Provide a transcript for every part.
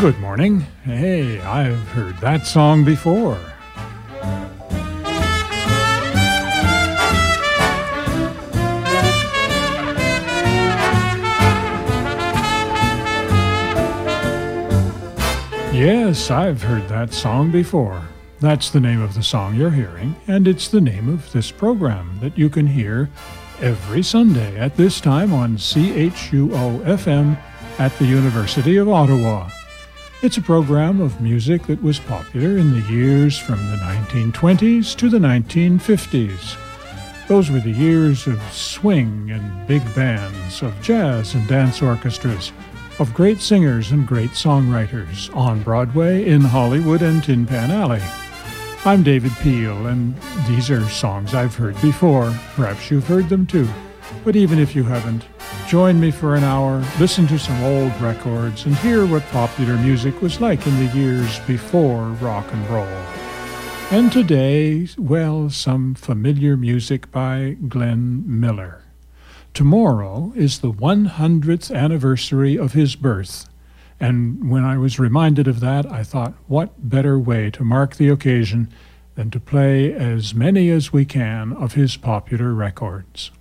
Good morning. Hey, I've heard that song before. Yes, I've heard that song before. That's the name of the song you're hearing, and it's the name of this program that you can hear every Sunday at this time on CHUO FM at the University of Ottawa. It's a program of music that was popular in the years from the 1920s to the 1950s. Those were the years of swing and big bands, of jazz and dance orchestras, of great singers and great songwriters on Broadway, in Hollywood, and Tin Pan Alley. I'm David Peel, and these are songs I've heard before. Perhaps you've heard them too. But even if you haven't, join me for an hour, listen to some old records, and hear what popular music was like in the years before rock and roll. And today, well, some familiar music by Glenn Miller. Tomorrow is the 100th anniversary of his birth. And when I was reminded of that, I thought, what better way to mark the occasion than to play as many as we can of his popular records.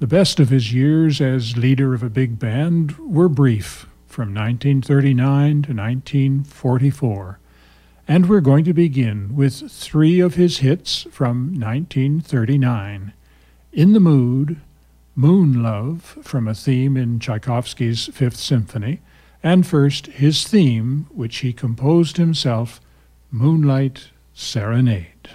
The best of his years as leader of a big band were brief, from 1939 to 1944. And we're going to begin with three of his hits from 1939 In the Mood, Moon Love from a theme in Tchaikovsky's Fifth Symphony, and first his theme, which he composed himself, Moonlight Serenade.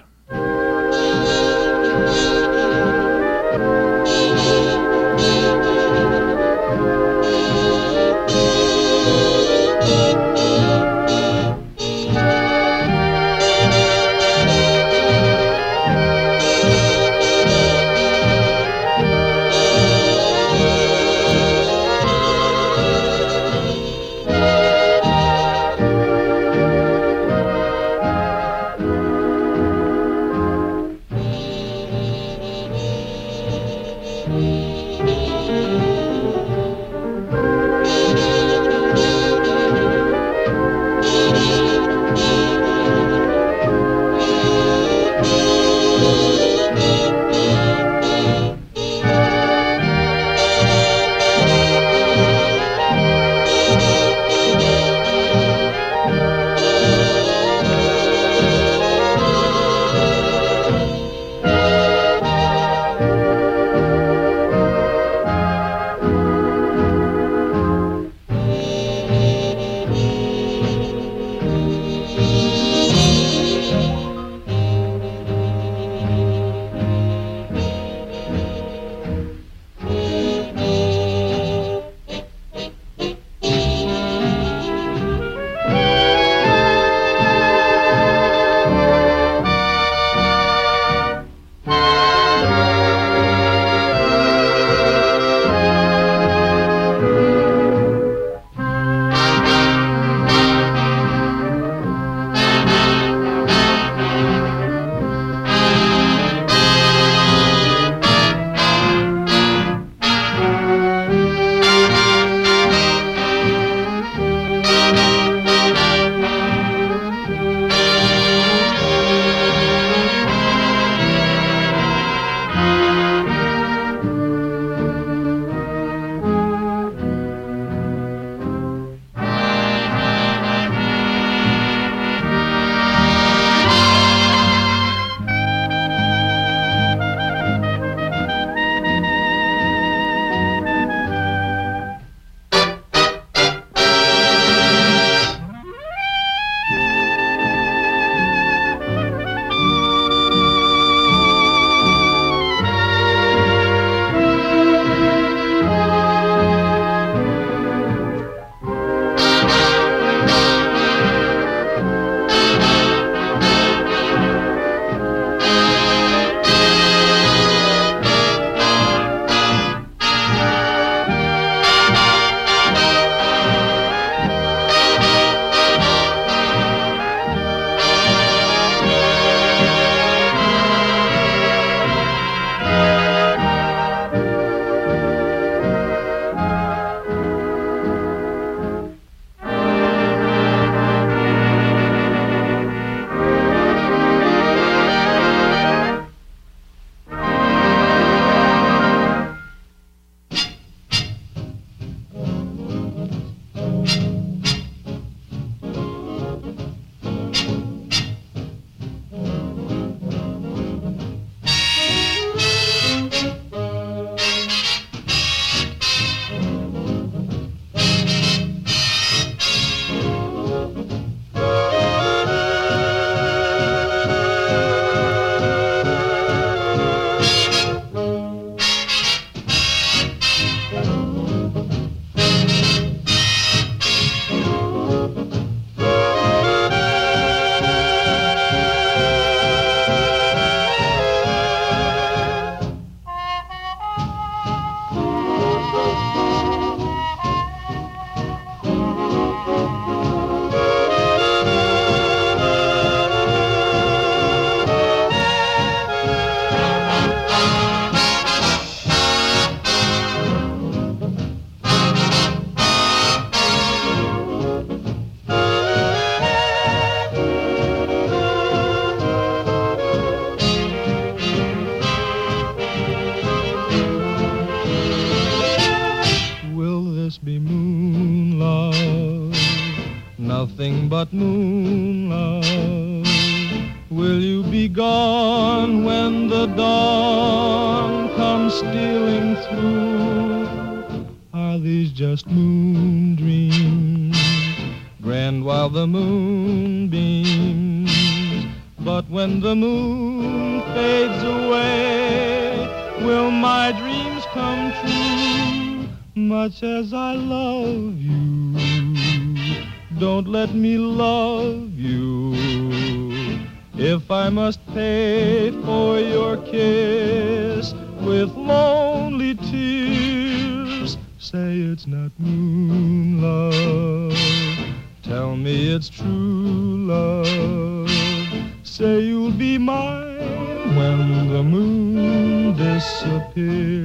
Nothing but disappear.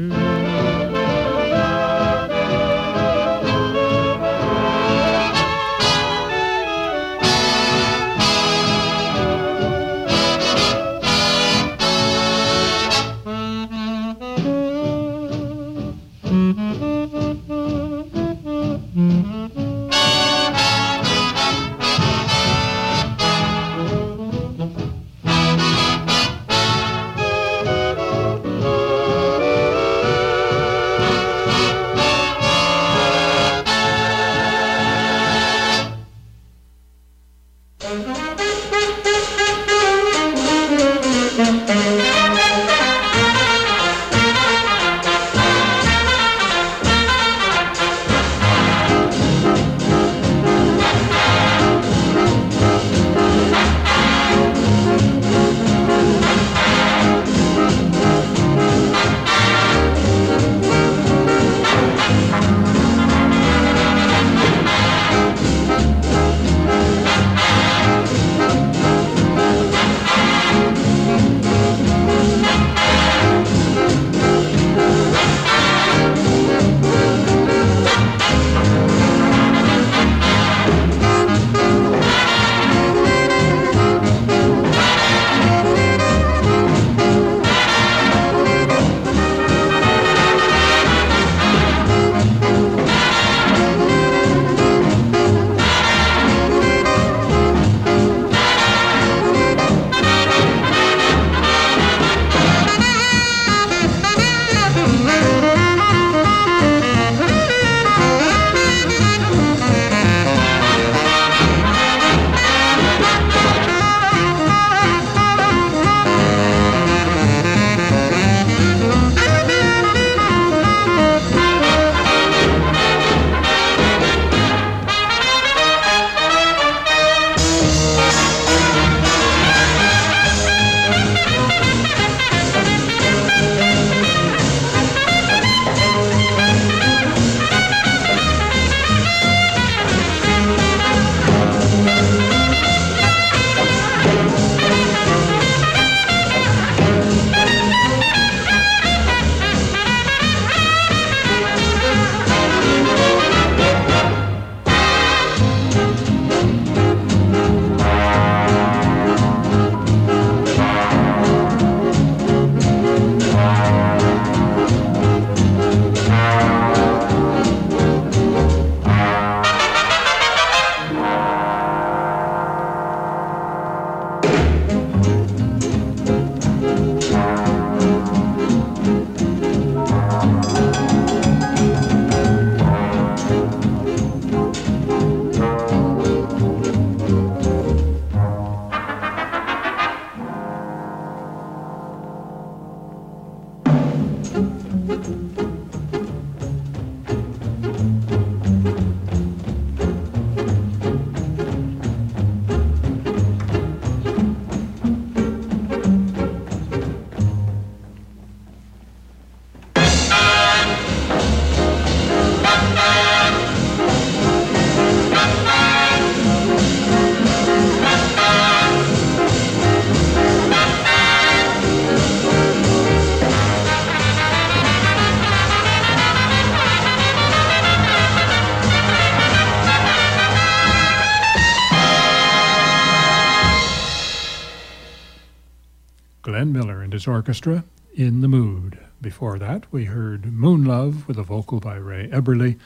Moon and his orchestra, In the Mood. Before that, we heard Moon Love with a vocal by Ray Eberle,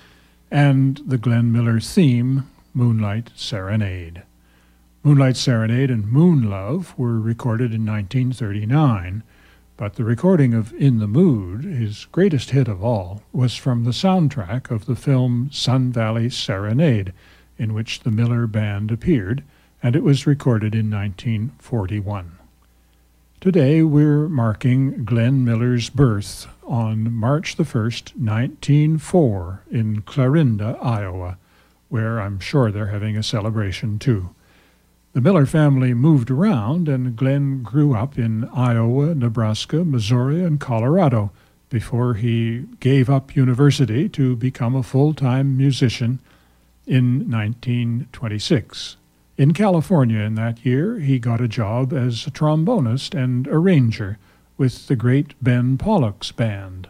and the Glenn Miller theme, Moonlight Serenade. Moonlight Serenade and Moon Love were recorded in 1939, but the recording of In the Mood, his greatest hit of all, was from the soundtrack of the film Sun Valley Serenade, in which the Miller Band appeared, and it was recorded in 1941. Today we're marking Glenn Miller's birth on March the 1st, 1904, in Clarinda, Iowa, where I'm sure they're having a celebration too. The Miller family moved around, and Glenn grew up in Iowa, Nebraska, Missouri, and Colorado before he gave up university to become a full time musician in 1926. In California in that year, he got a job as a trombonist and arranger with the great Ben Pollack's band.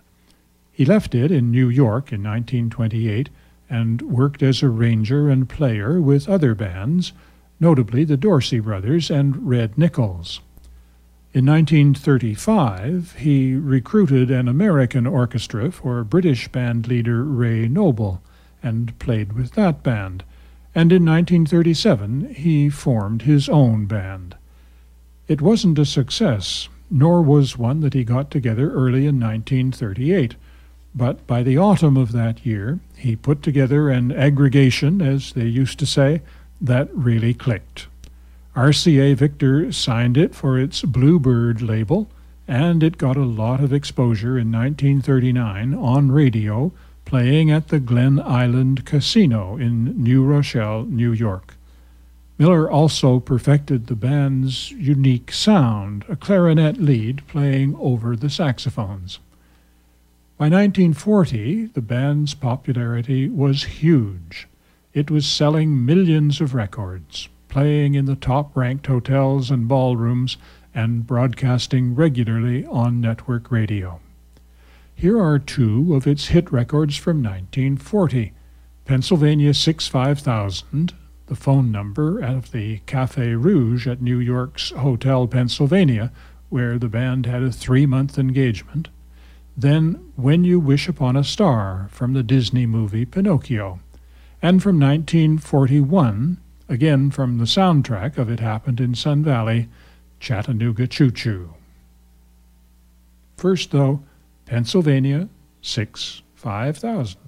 He left it in New York in 1928 and worked as arranger and player with other bands notably the Dorsey brothers and Red Nichols. In 1935, he recruited an American orchestra for British band leader Ray Noble and played with that band. And in 1937, he formed his own band. It wasn't a success, nor was one that he got together early in 1938. But by the autumn of that year, he put together an aggregation, as they used to say, that really clicked. RCA Victor signed it for its Bluebird label, and it got a lot of exposure in 1939 on radio, playing at the Glen Island Casino in New Rochelle, New York. Miller also perfected the band's unique sound, a clarinet lead playing over the saxophones. By 1940, the band's popularity was huge. It was selling millions of records, playing in the top ranked hotels and ballrooms, and broadcasting regularly on network radio. Here are two of its hit records from 1940 Pennsylvania 65000, the phone number of the Cafe Rouge at New York's Hotel Pennsylvania, where the band had a three month engagement. Then When You Wish Upon a Star from the Disney movie Pinocchio and from 1941, again from the soundtrack of It Happened in Sun Valley, Chattanooga Choo Choo. First, though, Pennsylvania 6 5000.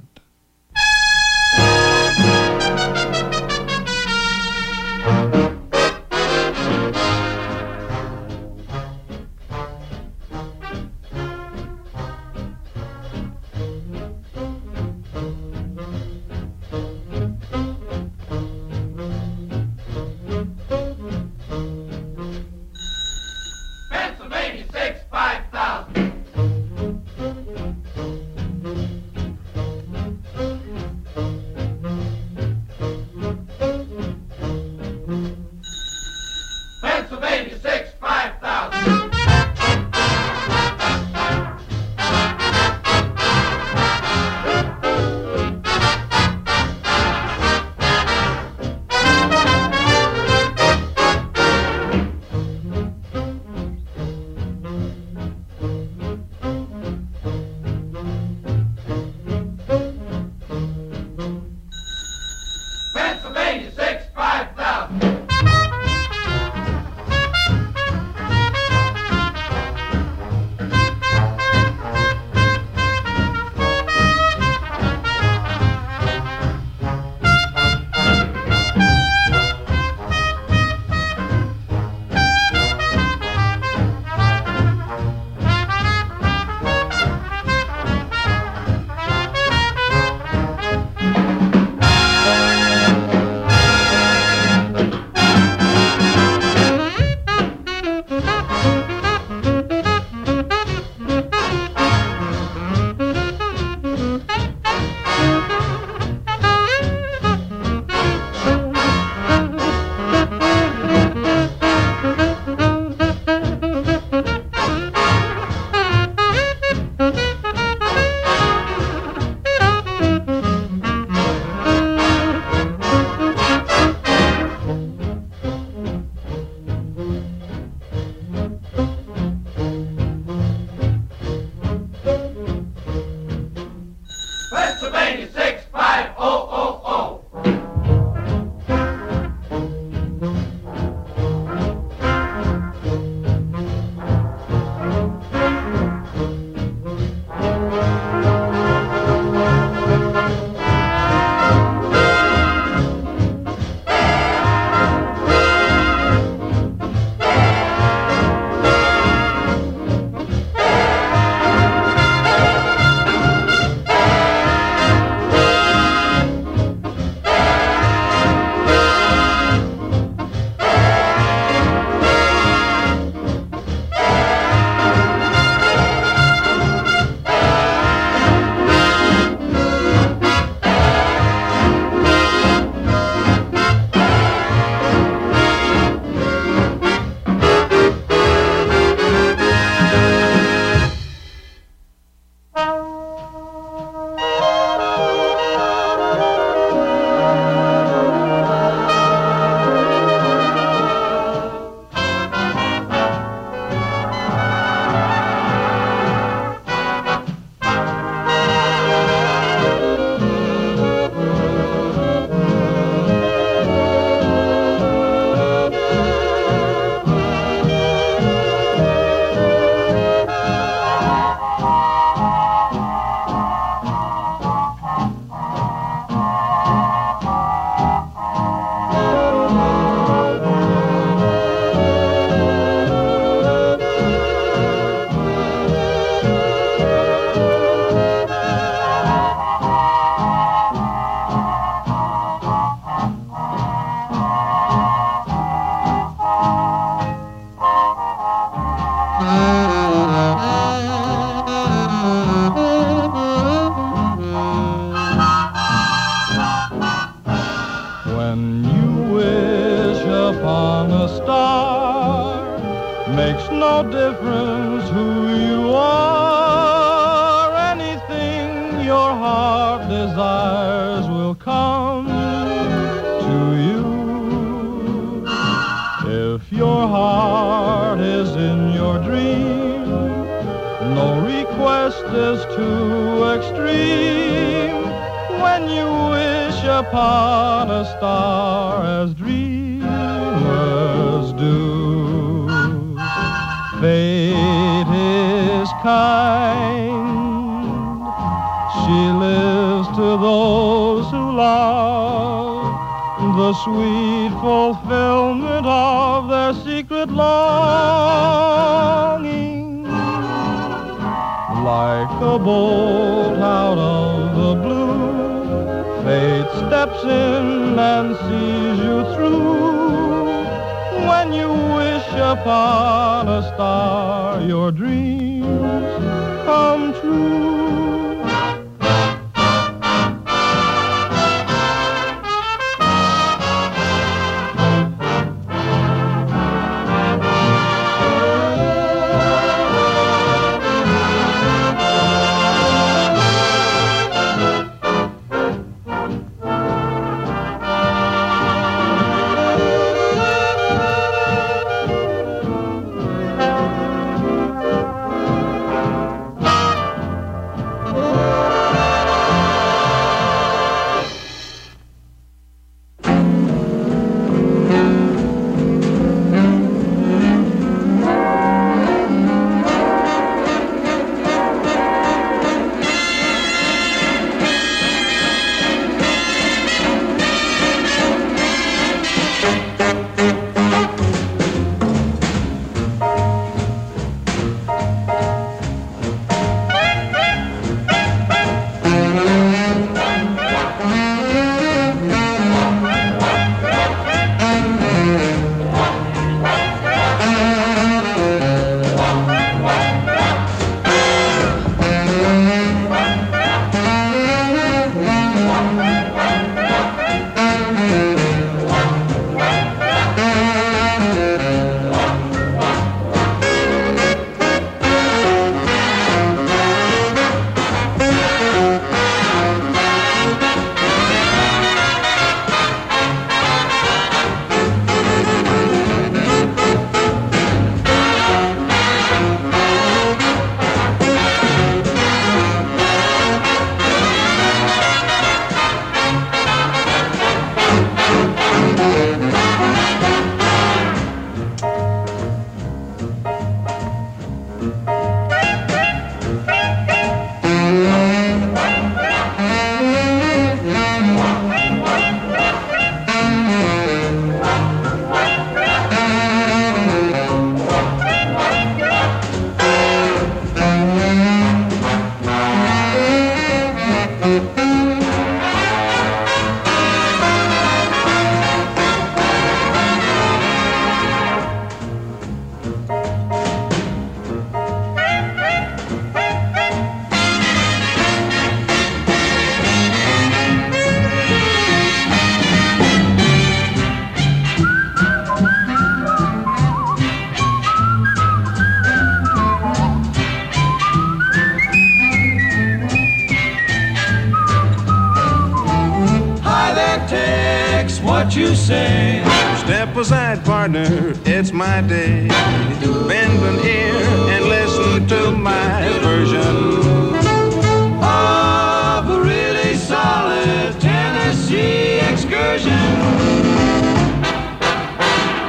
of desires will come to you if your heart is in your dream. No request is too extreme when you wish upon a star as dreamers do. Fate is kind. The sweet fulfillment of their secret longing. Like a bolt out of the blue, fate steps in and sees you through. When you wish upon a star, your dreams what you say? Step aside, partner, it's my day. Bend an ear and listen to my version. Of a really solid Tennessee excursion.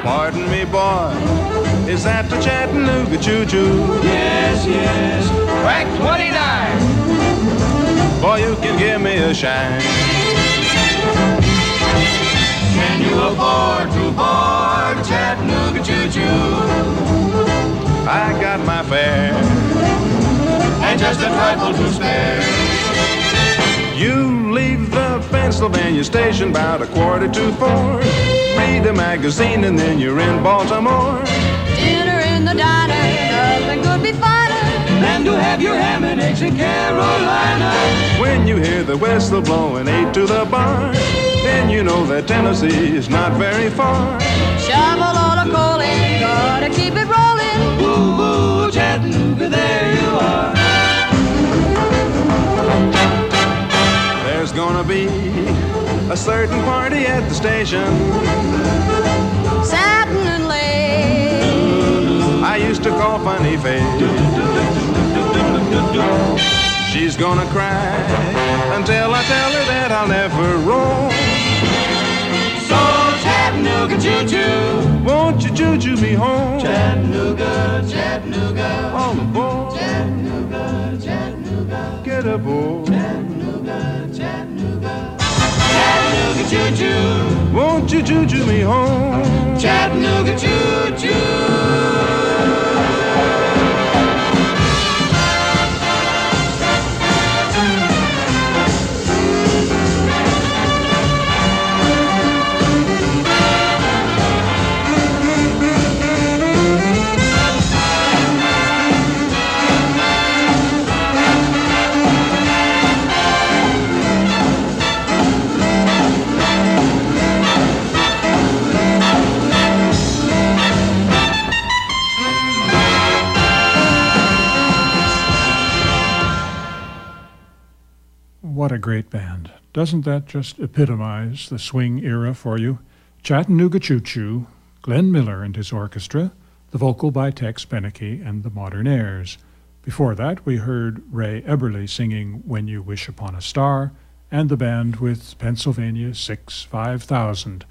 Pardon me, boy, is that the Chattanooga choo-choo? Yes, yes, track 29. Boy, you can give me a shine. You afford to board Chattanooga choo-choo? I got my fare. And just a trifle to spare. You leave the Pennsylvania station about a quarter to four. Read a magazine and then you're in Baltimore. Dinner in the diner, nothing could be finer. Than to have your ham and eggs in Carolina. When you hear the whistle blowing eight to the bar, then you know that Tennessee is not very far. Shovel all the coal in, gotta keep it rolling. Boo, boo, Chattanooga, there you are. There's gonna be a certain party at the station. Satin and lace. I used to call Funny Face. She's gonna cry until I tell her that I'll never roam. Chattanooga choo-choo, Won't you choo-choo me home? Chattanooga, Chattanooga, All aboard. Chattanooga, Chattanooga, Get aboard. Chattanooga choo-choo, Won't you choo-choo me home? Chattanooga Doesn't that just epitomize the swing era for you? Chattanooga Choo Choo, Glenn Miller and his orchestra, the vocal by Tex Beneke and the Modernaires. Before that, we heard Ray Eberle singing When You Wish Upon a Star, and the band with Pennsylvania 6 5000.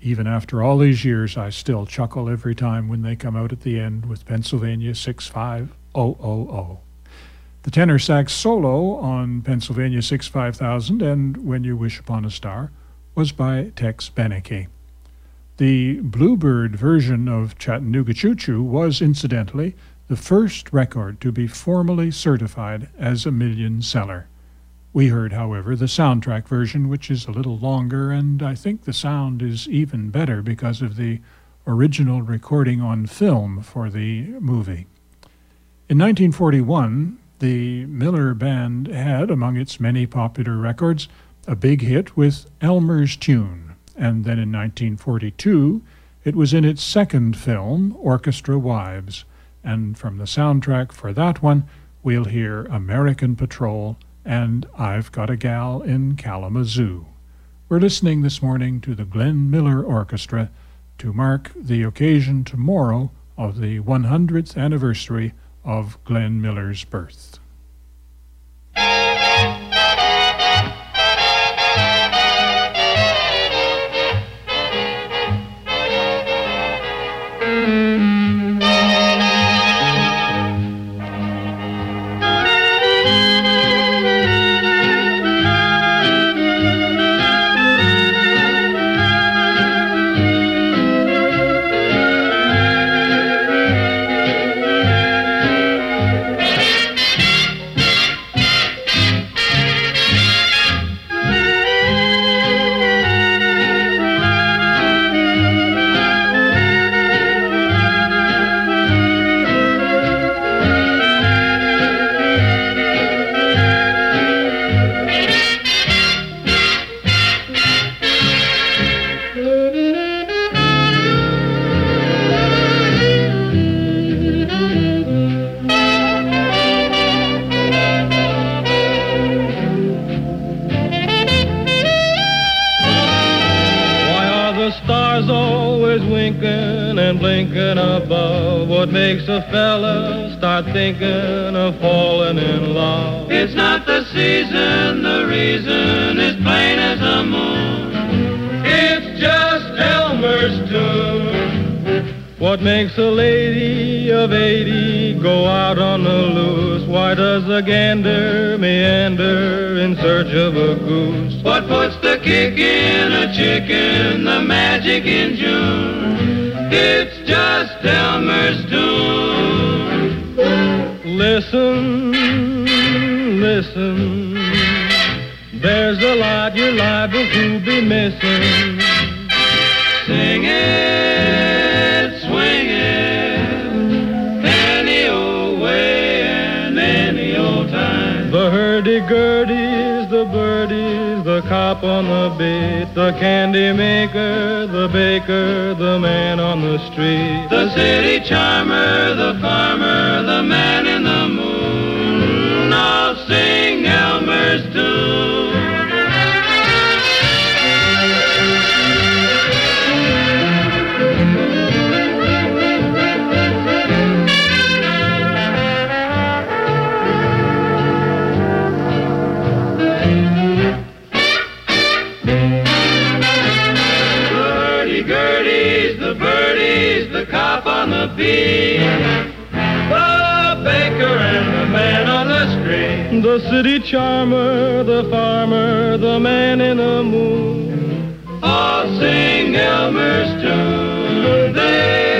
Even after all these years, I still chuckle every time when they come out at the end with Pennsylvania 65000. The tenor sax solo on Pennsylvania 6 5000 and When You Wish Upon a Star was by Tex Beneke. The Bluebird version of Chattanooga Choo Choo was, incidentally, the first record to be formally certified as a million seller. We heard, however, the soundtrack version, which is a little longer, and I think the sound is even better because of the original recording on film for the movie. In 1941, the Miller Band had, among its many popular records, a big hit with Elmer's Tune, and then in 1942 it was in its second film, Orchestra Wives, and from the soundtrack for that one we'll hear American Patrol and I've Got a Gal in Kalamazoo. We're listening this morning to the Glenn Miller Orchestra to mark the occasion tomorrow of the 100th anniversary of Glenn Miller's birth. Thinking of falling in love? It's not the season, the reason is plain as the moon. It's just Elmer's tune. What makes a lady of 80 go out on the loose? Why does a gander meander in search of a goose? What puts the kick in a chicken, the magic in June? It's just Elmer's tune. Listen, listen. There's a lot you're liable to be missing. Sing it, cop on the beat, the candy maker, the baker, the man on the street. The city charmer, the farmer, the man in the moon, all sing Elmer's the baker and the man on the street. The city charmer, the farmer, the man in the moon. All sing Elmer's tune. They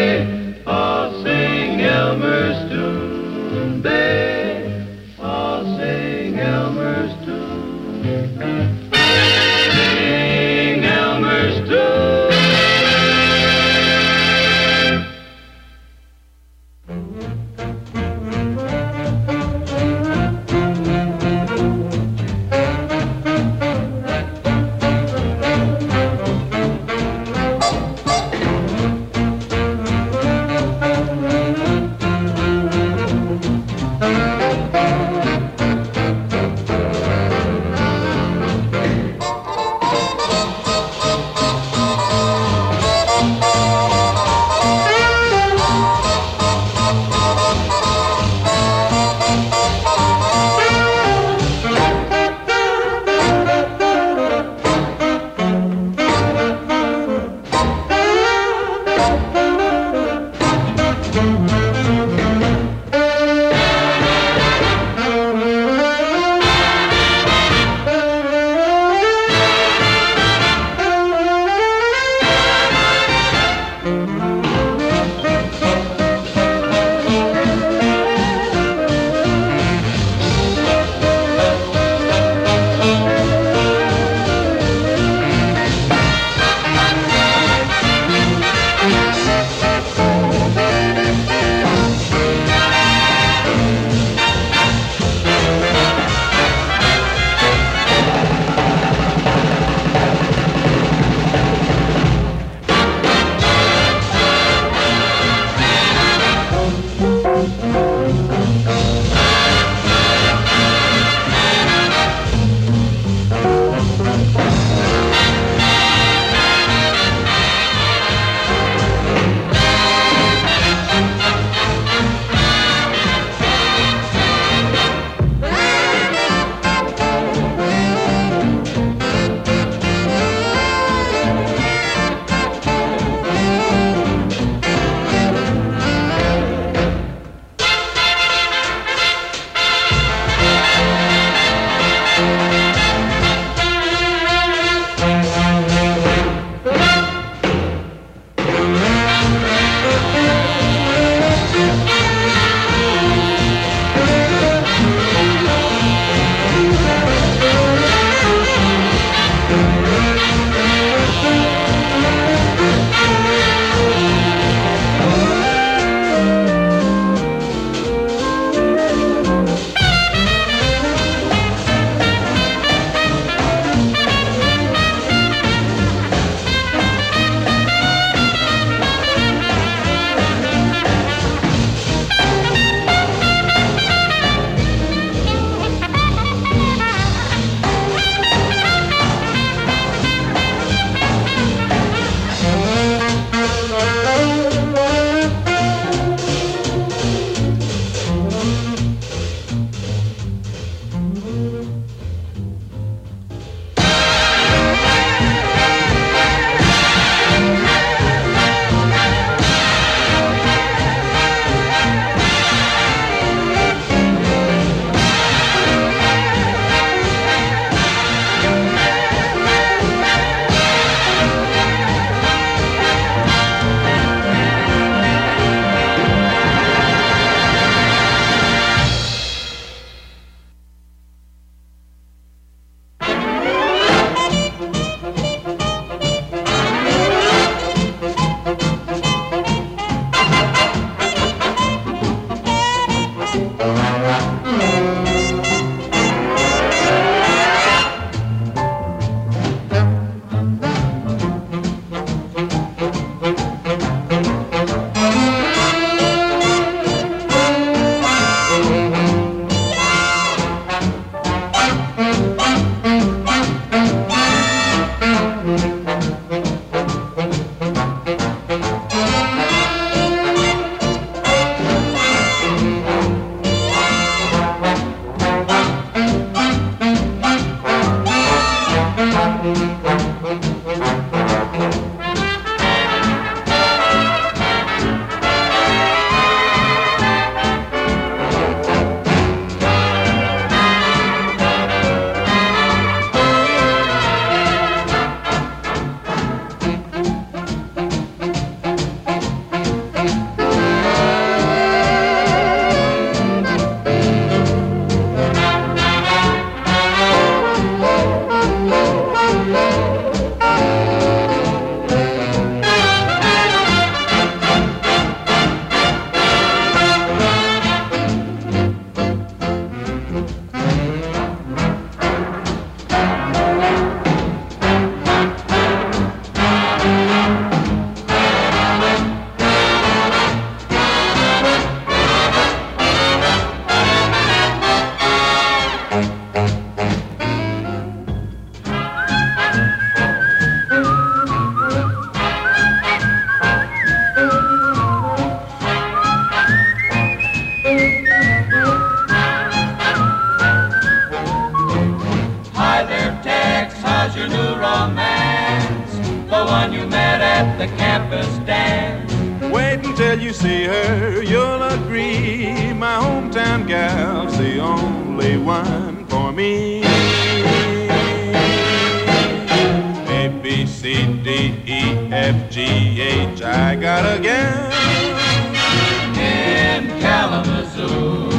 got In Kalamazoo.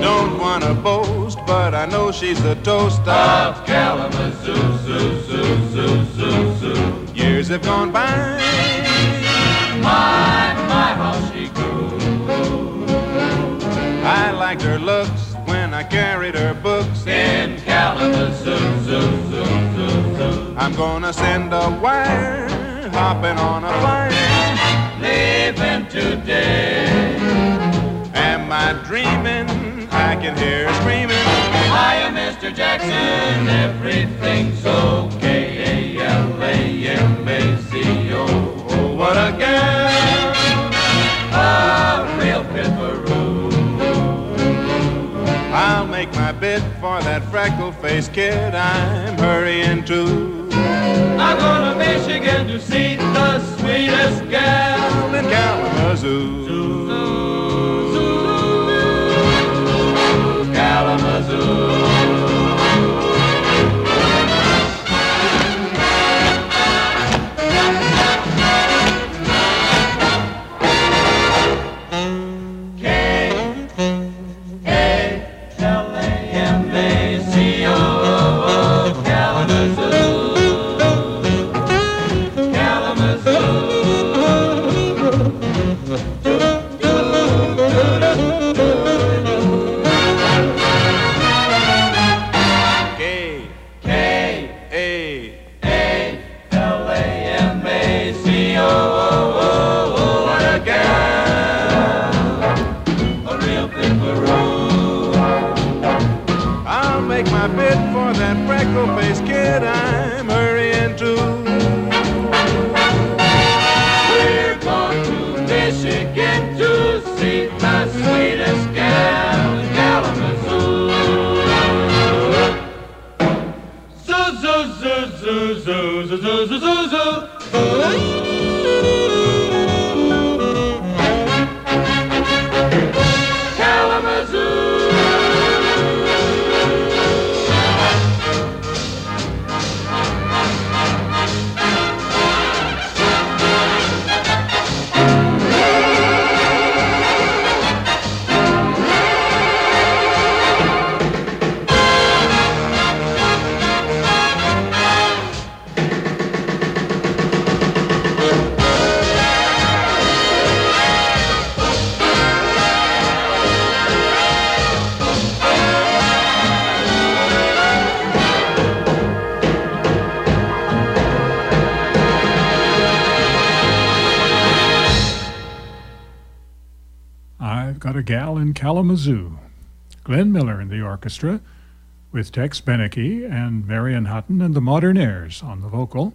Don't wanna boast, but I know she's the toast of Of Kalamazoo, zoo, zoo, zoo, zoo, zoo. years have gone by. My, my, how she grew. I liked her looks when I carried her books in. In Kalamazoo, zoo, zoo, zoo, zoo. I'm gonna send a wire, hopping on a flyer. Leaving today. Am I dreaming? I can hear her screaming. Hiya, Mr. Jackson, everything's okay. A-L-A-M-A-C-O. Oh, what a gal! A real pipperoo. I'll make my bid for that freckle-faced kid I'm hurrying to. I'm going to Michigan to see the sweetest gal. In Kalamazoo. Kalamazoo. Make my bid for that freckle-faced kid I'm hurrying to. We're going to Michigan to see the sweetest gal in Kalamazoo. Zoo zoo zoo zoo zoo zoo zoo zoo zoo zoo. A gal in Kalamazoo. Glenn Miller in the orchestra, with Tex Beneke and Marion Hutton and the Modernaires on the vocal,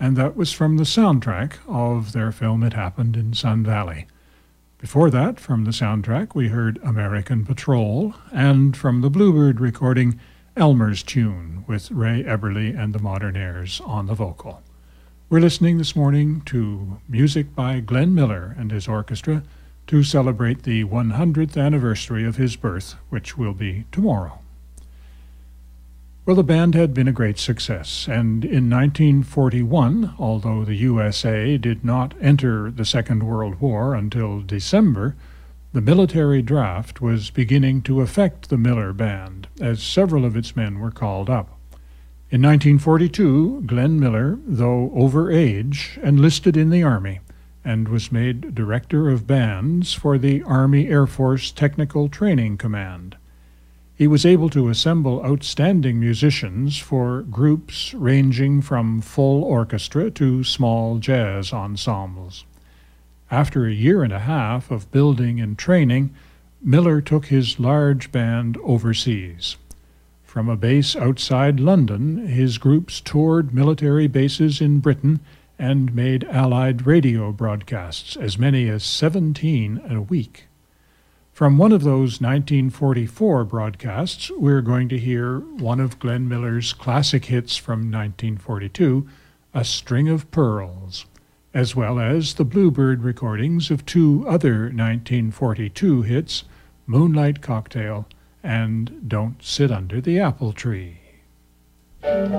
and that was from the soundtrack of their film It Happened in Sun Valley. Before that, from the soundtrack, we heard American Patrol, and from the Bluebird recording, Elmer's Tune, with Ray Eberle and the Modernaires on the vocal. We're listening this morning to music by Glenn Miller and his orchestra to celebrate the 100th anniversary of his birth, which will be tomorrow. Well, the band had been a great success, and in 1941, although the USA did not enter the Second World War until December, the military draft was beginning to affect the Miller Band, as several of its men were called up. In 1942, Glenn Miller, though over age, enlisted in the Army and was made Director of Bands for the Army Air Force Technical Training Command. He was able to assemble outstanding musicians for groups ranging from full orchestra to small jazz ensembles. After a year and a half of building and training, Miller took his large band overseas. From a base outside London, his groups toured military bases in Britain and made Allied radio broadcasts, as many as 17 a week. From one of those 1944 broadcasts, we're going to hear one of Glenn Miller's classic hits from 1942, A String of Pearls. as well as the Bluebird recordings of two other 1942 hits, Moonlight Cocktail and Don't Sit Under the Apple Tree. Thank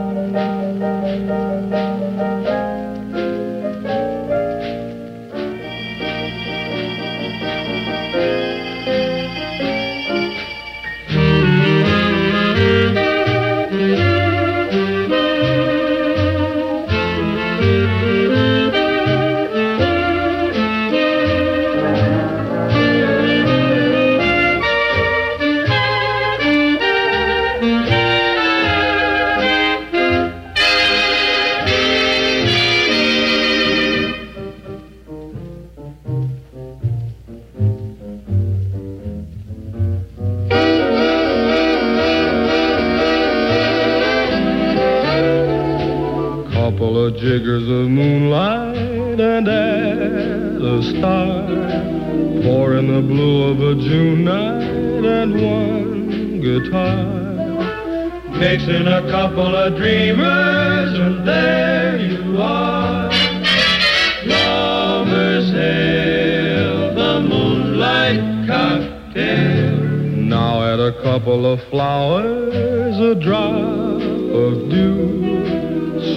you. Couple of jiggers of moonlight and add a star. Pour in the blue of a June night and one guitar. Mix in a couple of dreamers and there you are. Lovers hail the moonlight cocktail. Now add a couple of flowers, a drop of dew.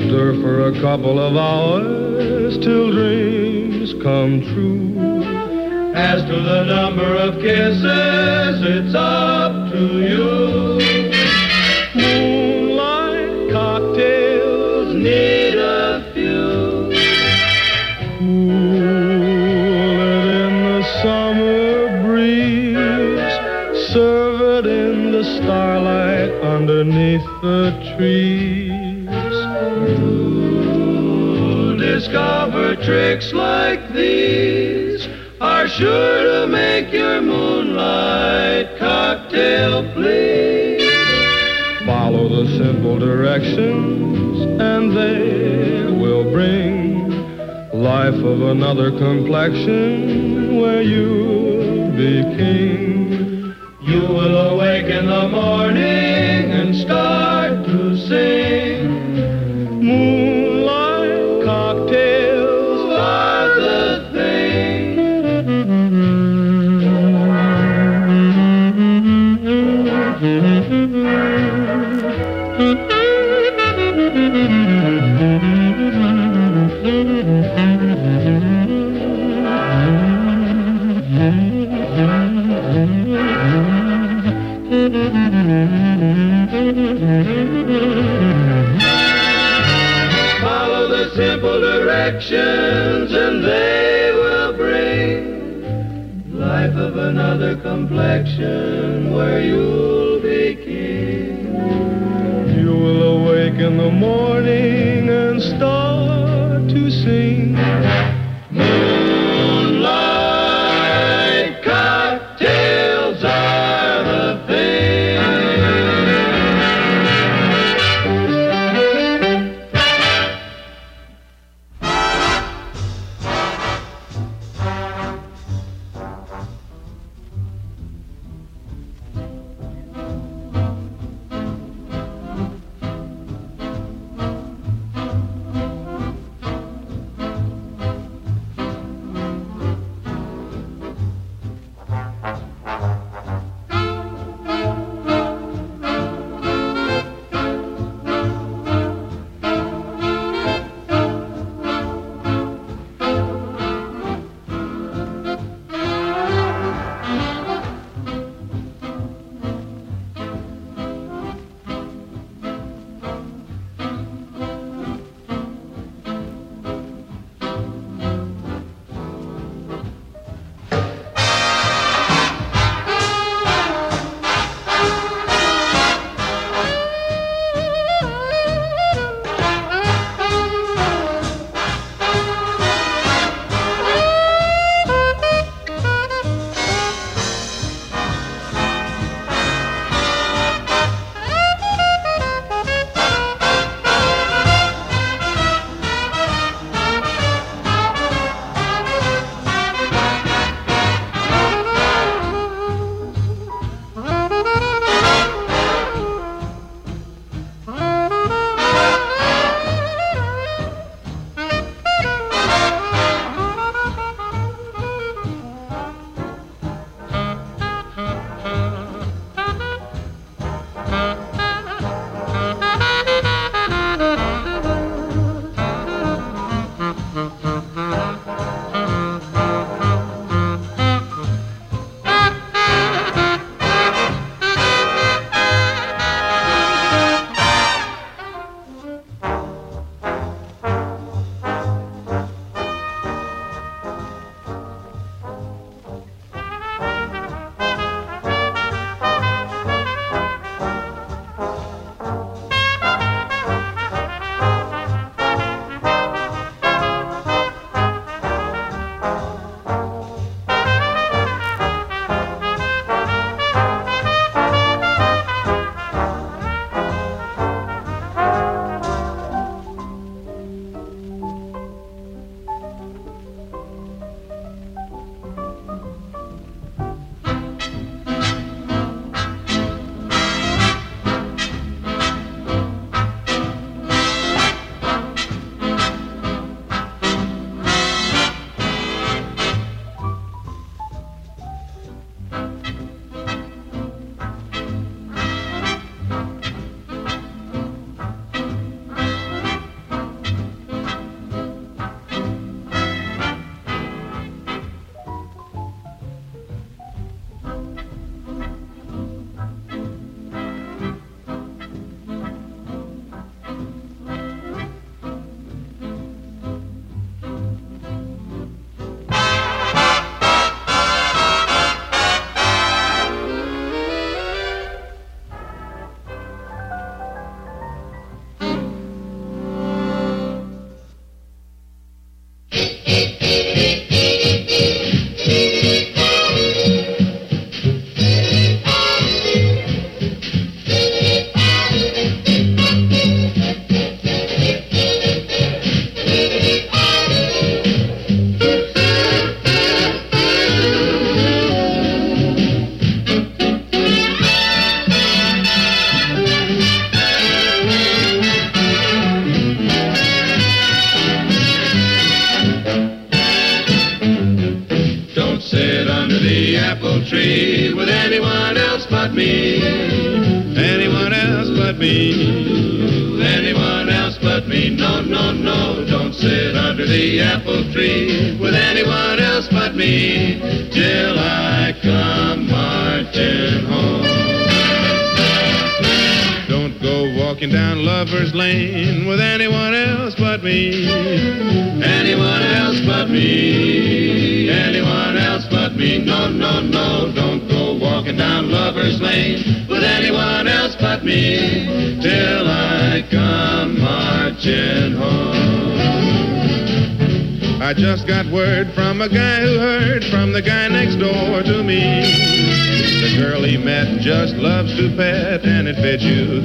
For a couple of hours till dreams come true. As to the number of kisses, it's up to you. Tricks like these are sure to make your moonlight cocktail please. Follow the simple directions, and they will bring life of another complexion where you'll be king. You will awake in the morning and start another complexion where you'll be king. You will awake in the morning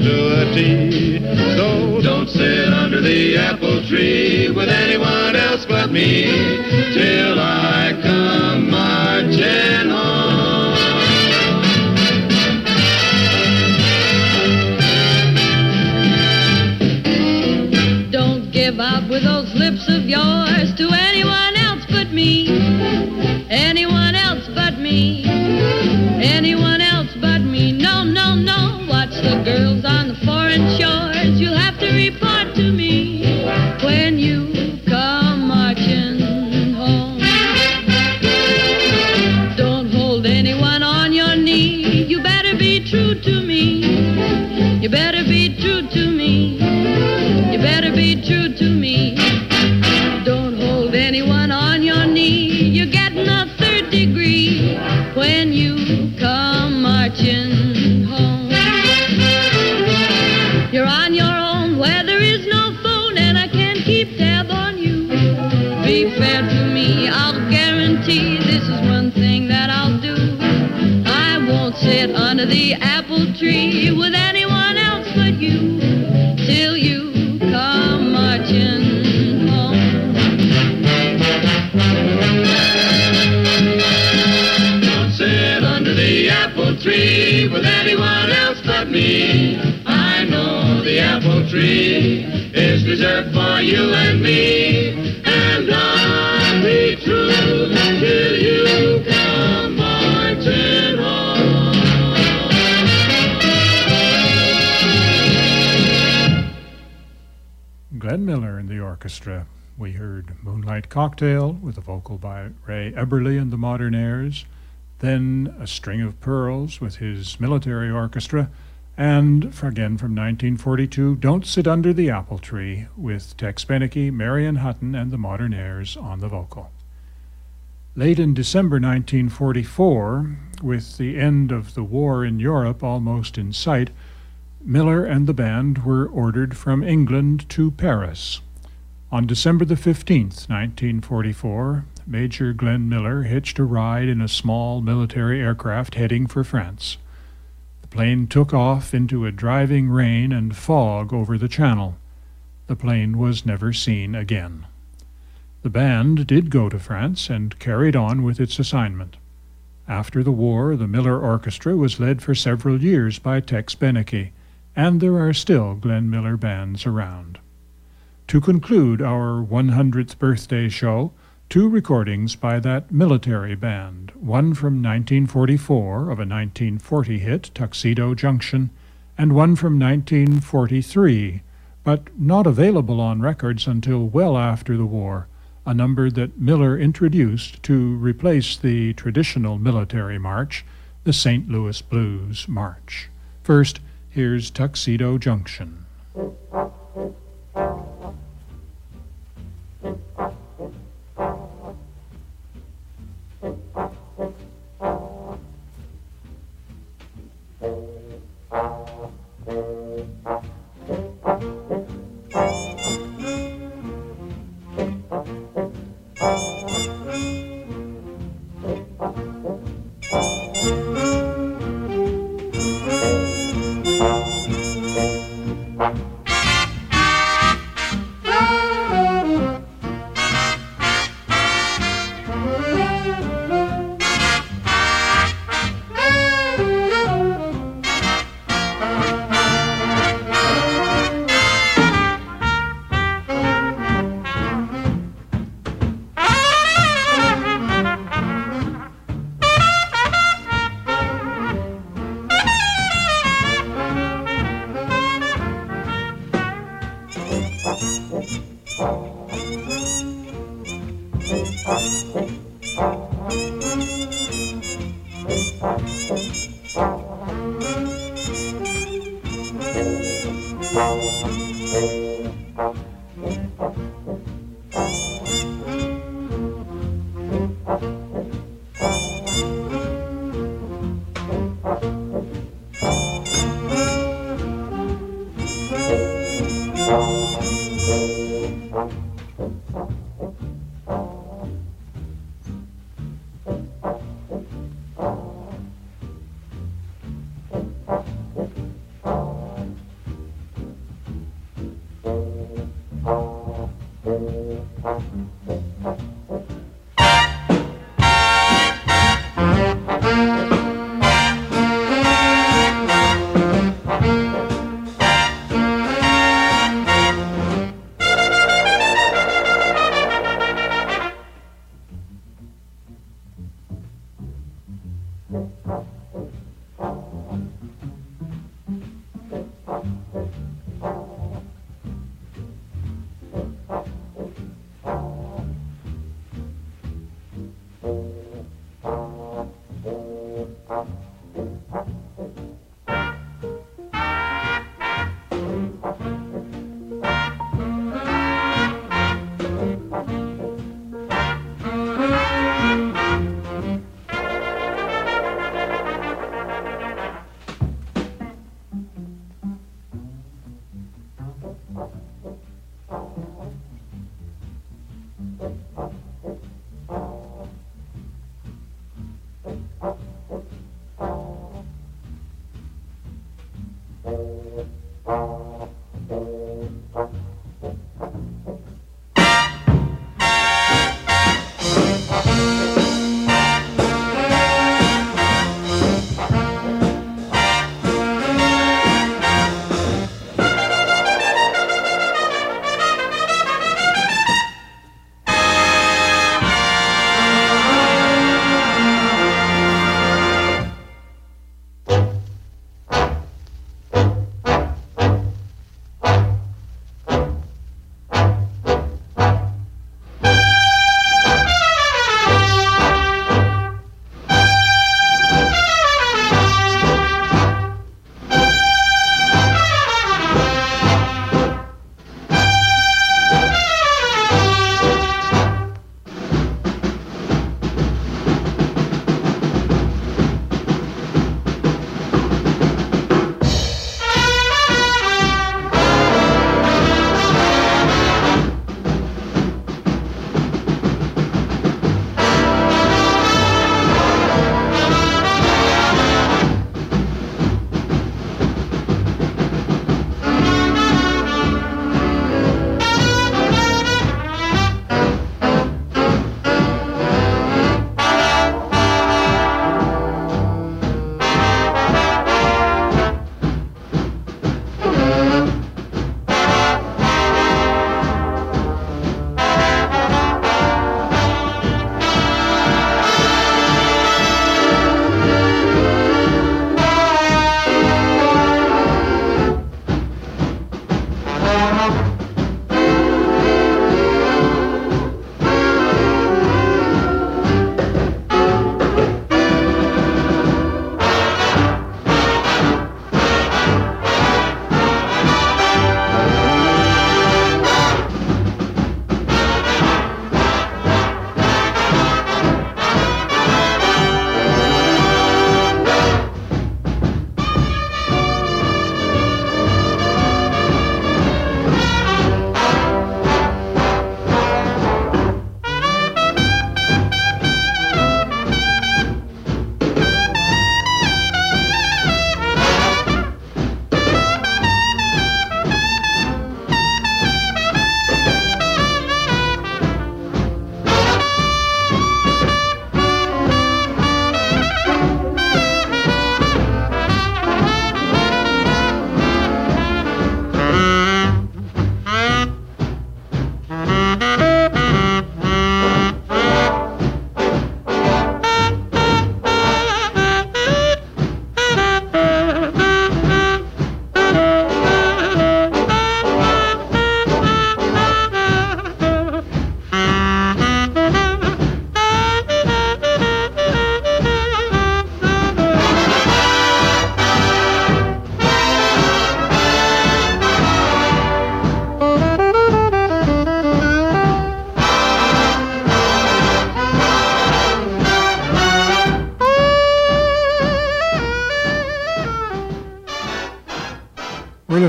to a T. So don't sit under the apple tree with anyone else but me till I come marching home. Don't give up with those lips of yours to anyone else but me. Anyone else but me. Anyone the apple tree with anyone else but you till you come marching home. Don't sit under the apple tree with anyone else but me. I know the apple tree is reserved for you and me. Miller and the orchestra. We heard Moonlight Cocktail with a vocal by Ray Eberle and the Modernaires, then A String of Pearls with his military orchestra, and again from 1942, Don't Sit Under the Apple Tree with Tex Beneke, Marion Hutton, and the Modernaires on the vocal. Late in December 1944, with the end of the war in Europe almost in sight, Miller and the band were ordered from England to Paris. On December the 15th, 1944, Major Glenn Miller hitched a ride in a small military aircraft heading for France. The plane took off into a driving rain and fog over the channel. The plane was never seen again. The band did go to France and carried on with its assignment. After the war, the Miller Orchestra was led for several years by Tex Beneke, and there are still Glenn Miller bands around. To conclude our 100th birthday show, two recordings by that military band, one from 1944 of a 1940 hit, Tuxedo Junction, and one from 1943, but not available on records until well after the war, a number that Miller introduced to replace the traditional military march, the St. Louis Blues March. First, Here's Tuxedo Junction. Bye.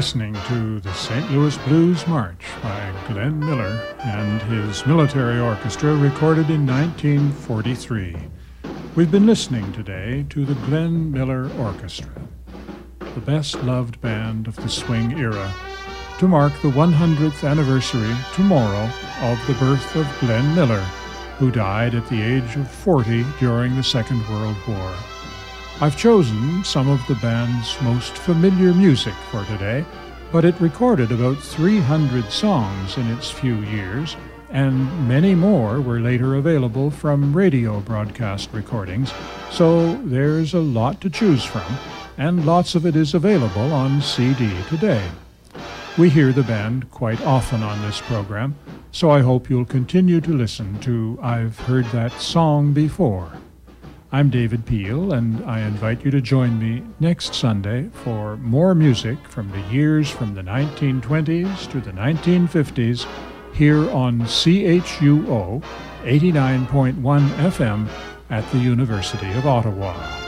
Listening to the St. Louis Blues March by Glenn Miller and his military orchestra recorded in 1943. We've been listening today to the Glenn Miller Orchestra, the best loved band of the swing era, to mark the 100th anniversary tomorrow of the birth of Glenn Miller, who died at the age of 40 during the Second World War. I've chosen some of the band's most familiar music for today, but it recorded about 300 songs in its few years, and many more were later available from radio broadcast recordings, so there's a lot to choose from, and lots of it is available on CD today. We hear the band quite often on this program, so I hope you'll continue to listen to I've Heard That Song Before. I'm David Peel, and I invite you to join me next Sunday for more music from the years from the 1920s to the 1950s here on CHUO 89.1 FM at the University of Ottawa.